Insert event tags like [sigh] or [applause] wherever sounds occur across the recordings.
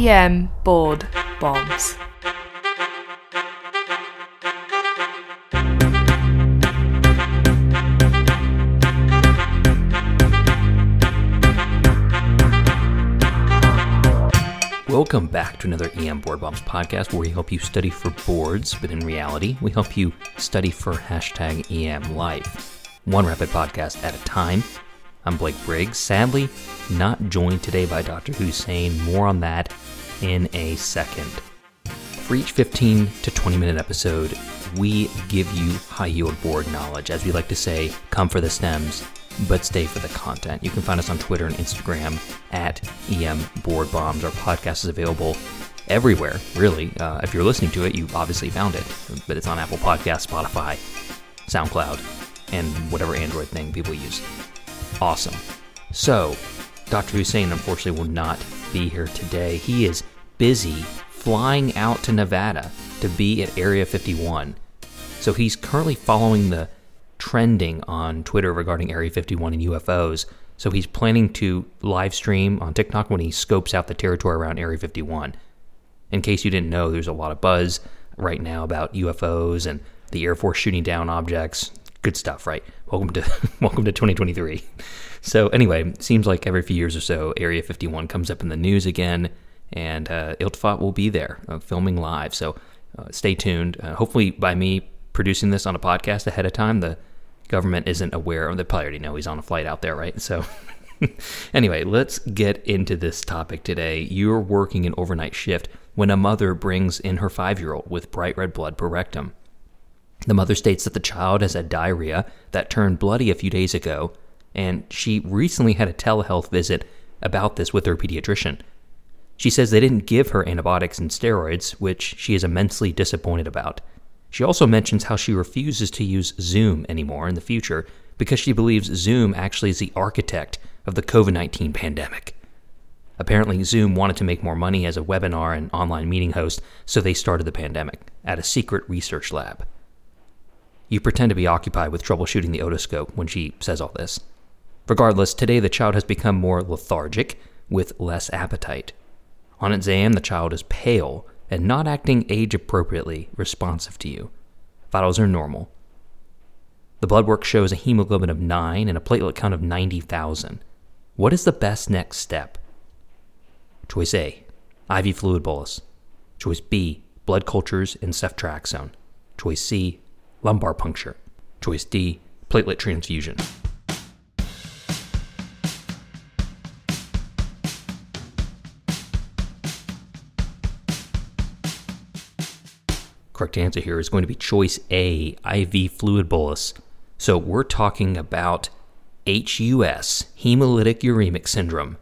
EM board bombs. Welcome back to another EM Board Bombs podcast where we help you study for boards, but in reality, we help you study for hashtag EM life. One rapid podcast at a time. I'm Blake Briggs, sadly not joined today by Dr. Husain. More on that in a second. For each 15 to 20 minute episode, we give you high yield board knowledge. As we like to say, come for the stems, but stay for the content. You can find us on Twitter and Instagram at EM Board Bombs. Our podcast is available everywhere, really. Uh, if you're listening to it, you've obviously found it, but it's on Apple Podcasts, Spotify, SoundCloud, and whatever Android thing people use. Awesome. So, Dr. Husain unfortunately will not be here today. He is busy flying out to Nevada to be at Area 51. So he's currently following the trending on Twitter regarding Area 51 and UFOs. So he's planning to live stream on TikTok when he scopes out the territory around Area 51. In case you didn't know, there's a lot of buzz right now about UFOs and the Air Force shooting down objects. Good stuff, right? Welcome to [laughs] welcome to 2023. So anyway, seems like every few years or so, Area 51 comes up in the news again, and uh, Iltifat will be there uh, filming live. So uh, stay tuned. Uh, hopefully, by me producing this on a podcast ahead of time, the government isn't aware of. They probably already know he's on a flight out there, right? So. [laughs] anyway, let's get into this topic today. You're working an overnight shift when a mother brings in her five year old with bright red blood per rectum. The mother states that the child has had diarrhea that turned bloody a few days ago, and she recently had a telehealth visit about this with her pediatrician. She says they didn't give her antibiotics and steroids, which she is immensely disappointed about. She also mentions how she refuses to use Zoom anymore in the future because she believes Zoom actually is the architect of the COVID 19 pandemic. Apparently, Zoom wanted to make more money as a webinar and online meeting host, so they started the pandemic at a secret research lab. You pretend to be occupied with troubleshooting the otoscope when she says all this. Regardless, today the child has become more lethargic with less appetite. On exam, the child is pale and not acting age appropriately responsive to you. Vitals are normal. The blood work shows a hemoglobin of 9 and a platelet count of 90,000. What is the best next step? Choice A IV fluid bolus. Choice B blood cultures and ceftriaxone. Choice C lumbar puncture. Choice D, platelet transfusion. Correct answer here is going to be choice A, IV fluid bolus. So we're talking about HUS, hemolytic uremic syndrome.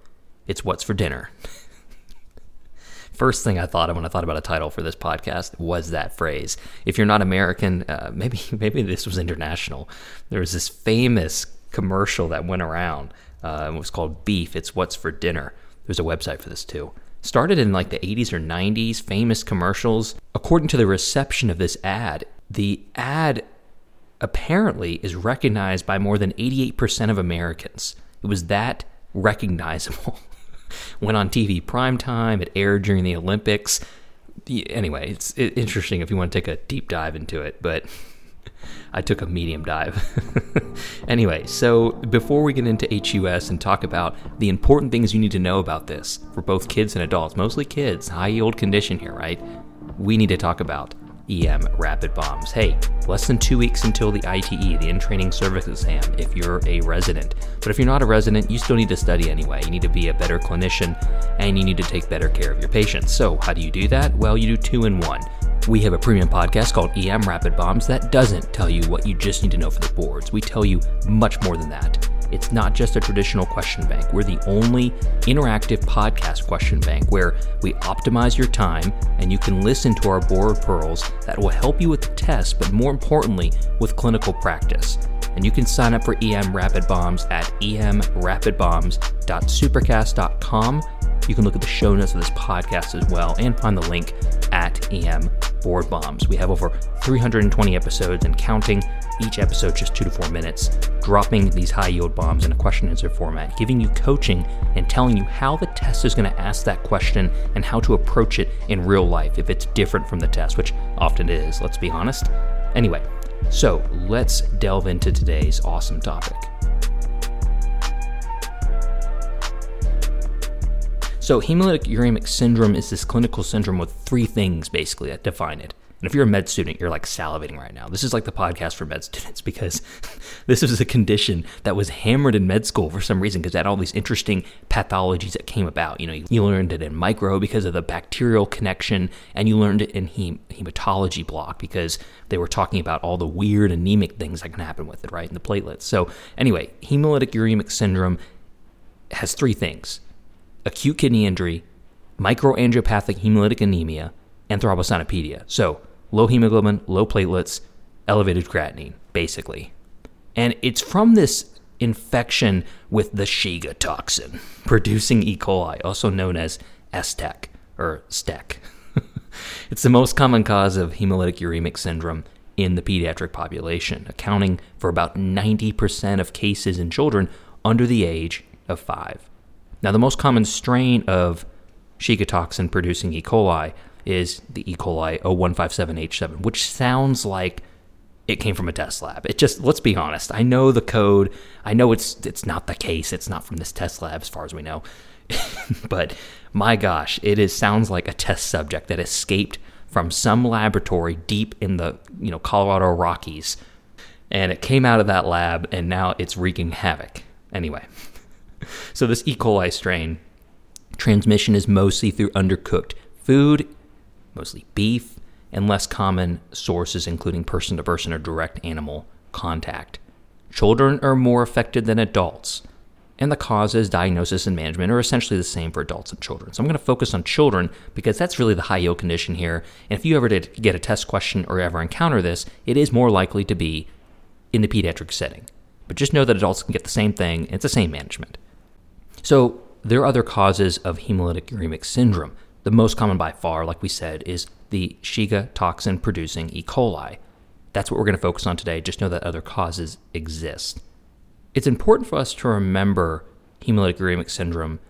It's what's for dinner. [laughs] First thing I thought of when I thought about a title for this podcast was that phrase. If you're not American, uh, [laughs] maybe maybe this was international. There was this famous commercial that went around. Uh, it was called Beef. It's what's for dinner. There's a website for this too. Started in like the 80s or 90s. Famous commercials. According to the reception of this ad, the ad apparently is recognized by more than 88% of Americans. It was that recognizable. [laughs] went on TV primetime. It aired during the Olympics. Anyway, it's interesting if you want to take a deep dive into it, but [laughs] I took a medium dive. [laughs] anyway, so before we get into HUS and talk about the important things you need to know about this for both kids and adults, mostly kids, high yield condition here, right? We need to talk about EM rapid bombs. Hey, less than two weeks until the ITE, the in training service exam, if you're a resident. But if you're not a resident, you still need to study anyway. You need to be a better clinician and you need to take better care of your patients. So, how do you do that? Well, you do two in one. We have a premium podcast called EM Rapid Bombs that doesn't tell you what you just need to know for the boards. We tell you much more than that. It's not just a traditional question bank. We're the only interactive podcast question bank where we optimize your time and you can listen to our board pearls that will help you with the test, but more importantly, with clinical practice. And you can sign up for EM Rapid Bombs at emrapidbombs.supercast.com. You can look at the show notes of this podcast as well and find the link at EM Board Bombs. We have over 320 episodes and counting each episode just two to four minutes, dropping these high yield bombs in a question answer format, giving you coaching and telling you how the test is going to ask that question and how to approach it in real life if it's different from the test, which often is, let's be honest. Anyway, so let's delve into today's awesome topic. So, hemolytic uremic syndrome is this clinical syndrome with three things basically that define it. And if you're a med student, you're like salivating right now. This is like the podcast for med [laughs] students because this is a condition that was hammered in med school for some reason because it had all these interesting pathologies that came about. You know, you learned it in micro because of the bacterial connection, and you learned it in hem- hematology block because they were talking about all the weird anemic things that can happen with it, right? And the platelets. So, anyway, hemolytic uremic syndrome has three things acute kidney injury, microangiopathic hemolytic anemia, and thrombocytopenia. So, low hemoglobin, low platelets, elevated creatinine, basically. And it's from this infection with the Shiga toxin, [laughs] producing E. coli, also known as STEC or STEC. [laughs] it's the most common cause of hemolytic uremic syndrome in the pediatric population, accounting for about 90% of cases in children under the age of five. Now, the most common strain of Shiga toxin producing E. coli is the E. coli 0157H7, which sounds like it came from a test lab. It just let's be honest. I know the code. I know it's it's not the case. It's not from this test lab as far as we know. [laughs] but my gosh, it is sounds like a test subject that escaped from some laboratory deep in the, you know, Colorado Rockies and it came out of that lab and now it's wreaking havoc. Anyway, [laughs] so this E. coli strain transmission is mostly through undercooked food, mostly beef, and less common sources including person to person or direct animal contact. Children are more affected than adults, and the causes, diagnosis, and management are essentially the same for adults and children. So I'm going to focus on children because that's really the high yield condition here. And if you ever did get a test question or ever encounter this, it is more likely to be in the pediatric setting. But just know that adults can get the same thing, it's the same management. So there are other causes of hemolytic uremic syndrome. The most common by far, like we said, is the Shiga toxin producing E. coli. That's what we're going to focus on today. Just know that other causes exist. It's important for us to remember hemolytic uremic syndrome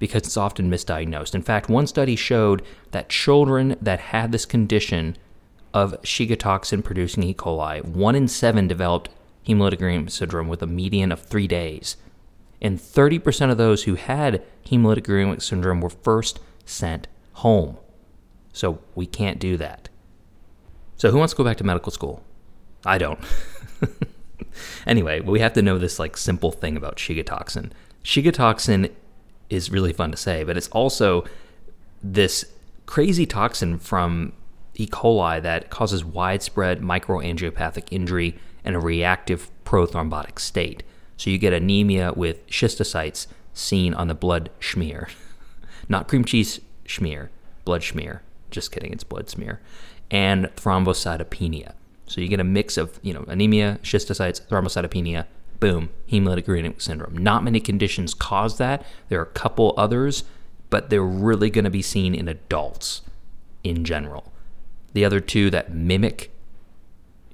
because it's often misdiagnosed. In fact, one study showed that children that had this condition of Shiga toxin producing E. coli, one in seven developed hemolytic uremic syndrome with a median of three days. And 30% of those who had hemolytic uremic syndrome were first sent home. So we can't do that. So who wants to go back to medical school? I don't. [laughs] anyway, we have to know this like simple thing about Shiga toxin. Shiga toxin is really fun to say, but it's also this crazy toxin from E. coli that causes widespread microangiopathic injury and a reactive prothrombotic state. So you get anemia with schistocytes seen on the blood schmear. [laughs] Not cream cheese schmear, blood schmear. Just kidding, it's blood smear. And thrombocytopenia. So you get a mix of, you know, anemia, schistocytes, thrombocytopenia, boom, hemolytic uremic syndrome. Not many conditions cause that. There are a couple others, but they're really going to be seen in adults in general. The other two that mimic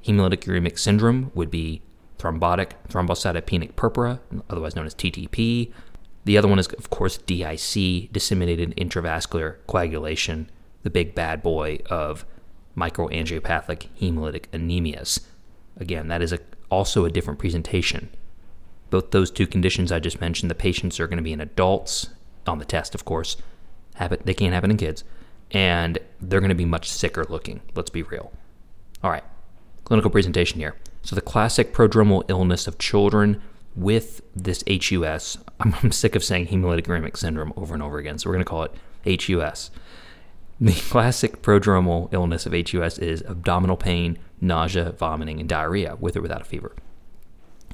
hemolytic uremic syndrome would be thrombotic thrombocytopenic purpura, otherwise known as TTP. The other one is, of course, DIC, disseminated intravascular coagulation, the big bad boy of microangiopathic hemolytic anemias. Again, that is a, also a different presentation. Both those two conditions I just mentioned, the patients are going to be in adults on the test, of course. They can't happen in kids. And they're going to be much sicker looking. Let's be real. All right, clinical presentation here. So, the classic prodromal illness of children with this HUS, I'm, I'm sick of saying hemolytic uremic syndrome over and over again, so we're going to call it HUS. The classic prodromal illness of HUS is abdominal pain, nausea, vomiting, and diarrhea with or without a fever.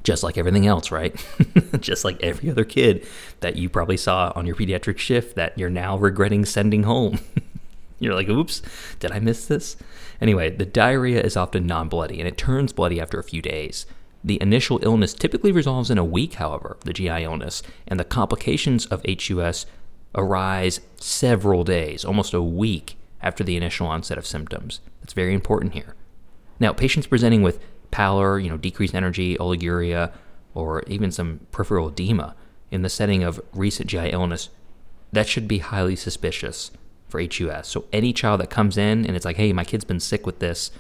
Just like everything else, right? [laughs] Just like every other kid that you probably saw on your pediatric shift that you're now regretting sending home. [laughs] you're like, oops, did I miss this? Anyway, the diarrhea is often non bloody and it turns bloody after a few days. The initial illness typically resolves in a week, however, the GI illness, and the complications of HUS arise several days, almost a week after the initial onset of symptoms. That's very important here. Now, patients presenting with pallor, you know, decreased energy, oliguria, or even some peripheral edema in the setting of recent GI illness, that should be highly suspicious for HUS. So any child that comes in and it's like, hey, my kid's been sick with this,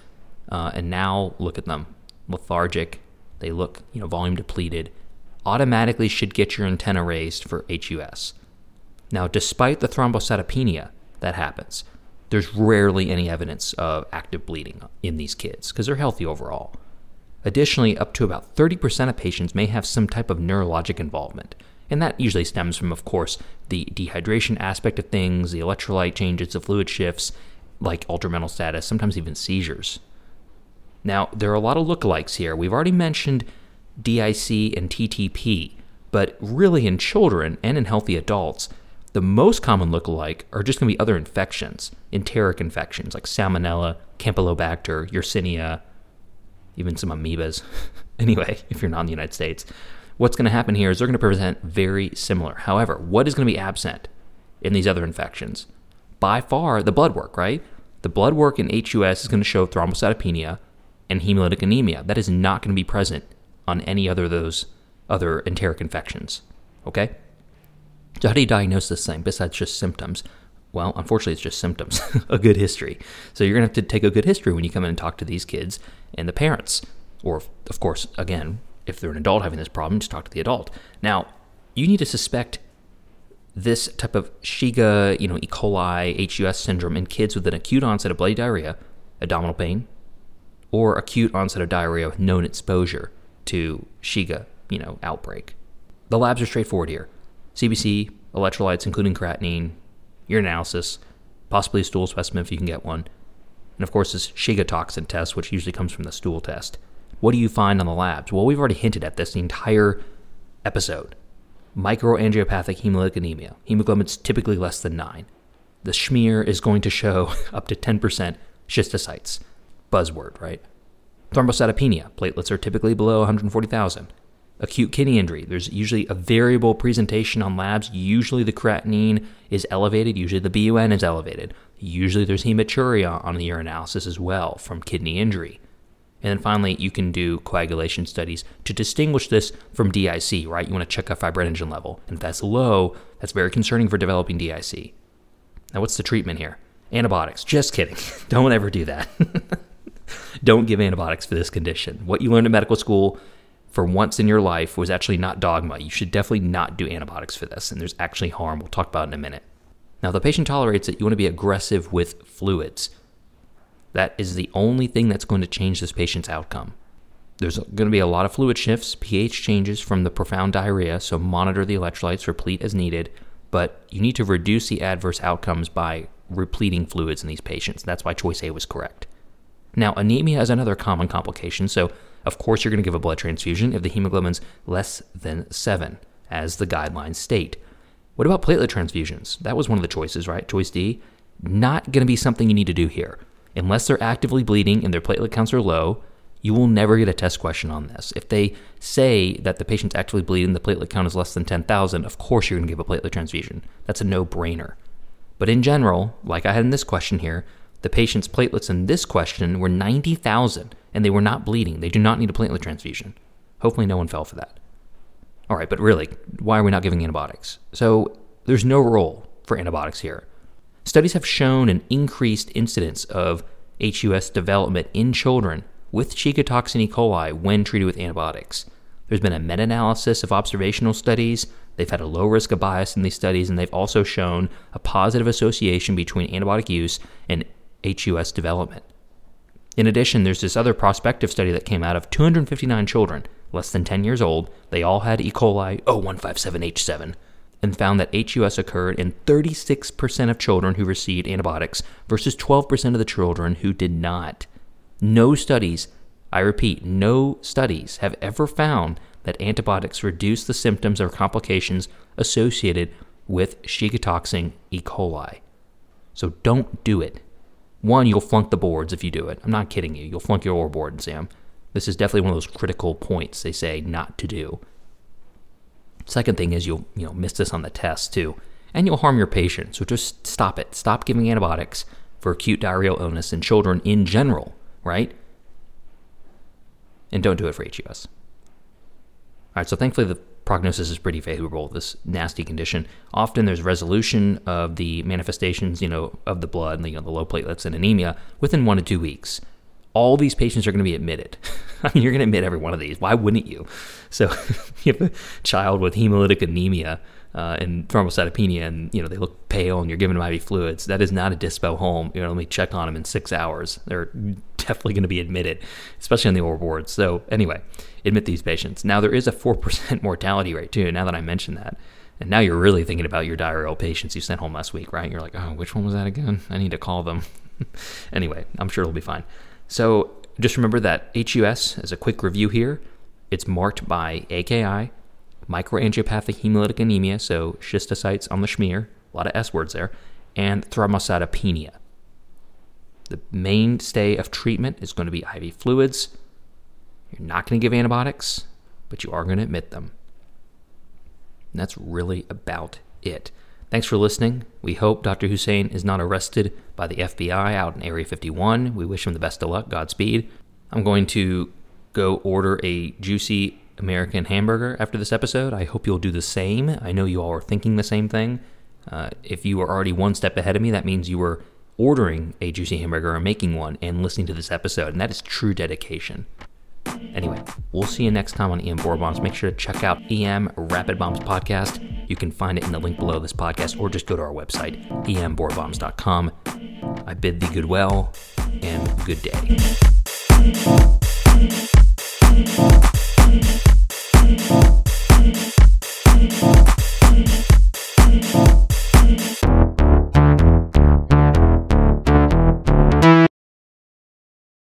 uh, and now look at them, lethargic, they look, you know, volume depleted, automatically should get your antenna raised for HUS. Now, despite the thrombocytopenia that happens, there's rarely any evidence of active bleeding in these kids because they're healthy overall. Additionally, up to about 30% of patients may have some type of neurologic involvement. And that usually stems from, of course, the dehydration aspect of things, the electrolyte changes, the fluid shifts, like altered mental status, sometimes even seizures. Now, there are a lot of lookalikes here. We've already mentioned DIC and TTP, but really in children and in healthy adults, the most common lookalike are just going to be other infections, enteric infections like Salmonella, Campylobacter, Yersinia, even some amoebas. [laughs] anyway, if you're not in the United States, what's going to happen here is they're going to present very similar. However, what is going to be absent in these other infections? By far, the blood work, right? The blood work in HUS is going to show thrombocytopenia and hemolytic anemia. That is not going to be present on any other of those other enteric infections. Okay? So, how do you diagnose this thing besides just symptoms? Well, unfortunately, it's just symptoms, [laughs] a good history. So, you're going to have to take a good history when you come in and talk to these kids and the parents. Or, of course, again, if they're an adult having this problem, just talk to the adult. Now, you need to suspect this type of Shiga, you know, E. coli, HUS syndrome in kids with an acute onset of bloody diarrhea, abdominal pain, or acute onset of diarrhea with known exposure to Shiga, you know, outbreak. The labs are straightforward here. CBC, electrolytes including creatinine, urinalysis, possibly a stool specimen if you can get one, and of course this Shiga toxin test, which usually comes from the stool test. What do you find on the labs? Well, we've already hinted at this the entire episode. Microangiopathic hemolytic anemia. Hemoglobin's typically less than 9. The schmear is going to show [laughs] up to 10% schistocytes. Buzzword, right? Thrombocytopenia. Platelets are typically below 140,000. Acute kidney injury. There's usually a variable presentation on labs. Usually the creatinine is elevated. Usually the BUN is elevated. Usually there's hematuria on the urinalysis as well from kidney injury. And then finally, you can do coagulation studies to distinguish this from DIC, right? You want to check a fibrinogen level. And if that's low, that's very concerning for developing DIC. Now, what's the treatment here? Antibiotics. Just kidding. [laughs] Don't ever do that. [laughs] Don't give antibiotics for this condition. What you learned in medical school for once in your life was actually not dogma. You should definitely not do antibiotics for this, and there's actually harm. We'll talk about in a minute. Now, the patient tolerates it, you want to be aggressive with fluids. That is the only thing that's going to change this patient's outcome. There's going to be a lot of fluid shifts, pH changes from the profound diarrhea, so monitor the electrolytes, replete as needed, but you need to reduce the adverse outcomes by repleting fluids in these patients. That's why choice A was correct. Now, anemia is another common complication, so of course you're going to give a blood transfusion if the hemoglobin's less than 7, as the guidelines state. What about platelet transfusions? That was one of the choices, right? Choice D. Not going to be something you need to do here. Unless they're actively bleeding and their platelet counts are low, you will never get a test question on this. If they say that the patient's actively bleeding, and the platelet count is less than 10,000, of course you're going to give a platelet transfusion. That's a no brainer. But in general, like I had in this question here, the patient's platelets in this question were 90,000 and they were not bleeding. They do not need a platelet transfusion. Hopefully, no one fell for that. All right, but really, why are we not giving antibiotics? So, there's no role for antibiotics here. Studies have shown an increased incidence of HUS development in children with Shiga toxin E. coli when treated with antibiotics. There's been a meta analysis of observational studies. They've had a low risk of bias in these studies, and they've also shown a positive association between antibiotic use and HUS development. In addition, there's this other prospective study that came out of 259 children, less than 10 years old. They all had E. coli 0157H7 and found that HUS occurred in 36% of children who received antibiotics versus 12% of the children who did not. No studies, I repeat, no studies have ever found that antibiotics reduce the symptoms or complications associated with Shiga toxin E. coli. So don't do it. One, you'll flunk the boards if you do it. I'm not kidding you. You'll flunk your OR board exam. This is definitely one of those critical points they say not to do. Second thing is you'll you know miss this on the test too, and you'll harm your patient. So just stop it. Stop giving antibiotics for acute diarrheal illness in children in general. Right? and don't do it for HUS. All right, so thankfully the prognosis is pretty favorable this nasty condition. Often there's resolution of the manifestations, you know, of the blood, you know, the low platelets and anemia within one to two weeks. All these patients are going to be admitted. [laughs] I mean, you're going to admit every one of these. Why wouldn't you? So, [laughs] you have a child with hemolytic anemia uh, and thrombocytopenia, and you know they look pale, and you're giving them IV fluids. That is not a dispo home. You know, let me check on them in six hours. They're [laughs] definitely going to be admitted, especially on the oral wards. So anyway, admit these patients. Now there is a four [laughs] percent mortality rate too. Now that I mentioned that, and now you're really thinking about your diarrheal patients you sent home last week, right? You're like, oh, which one was that again? I need to call them. [laughs] anyway, I'm sure it'll be fine. So just remember that HUS, as a quick review here, it's marked by AKI, microangiopathic hemolytic anemia, so schistocytes on the schmear, a lot of S words there, and thrombocytopenia. The mainstay of treatment is going to be IV fluids. You're not going to give antibiotics, but you are going to admit them. And that's really about it. Thanks for listening. We hope Dr. Husain is not arrested by the FBI out in Area 51. We wish him the best of luck. Godspeed. I'm going to go order a juicy American hamburger after this episode. I hope you'll do the same. I know you all are thinking the same thing. Uh, if you are already one step ahead of me, that means you were ordering a juicy hamburger or making one and listening to this episode, and that is true dedication. Anyway, we'll see you next time on EM Board Bombs. Make sure to check out EM Rapid Bombs podcast. You can find it in the link below this podcast, or just go to our website, emboardbombs.com. I bid thee good well and good day.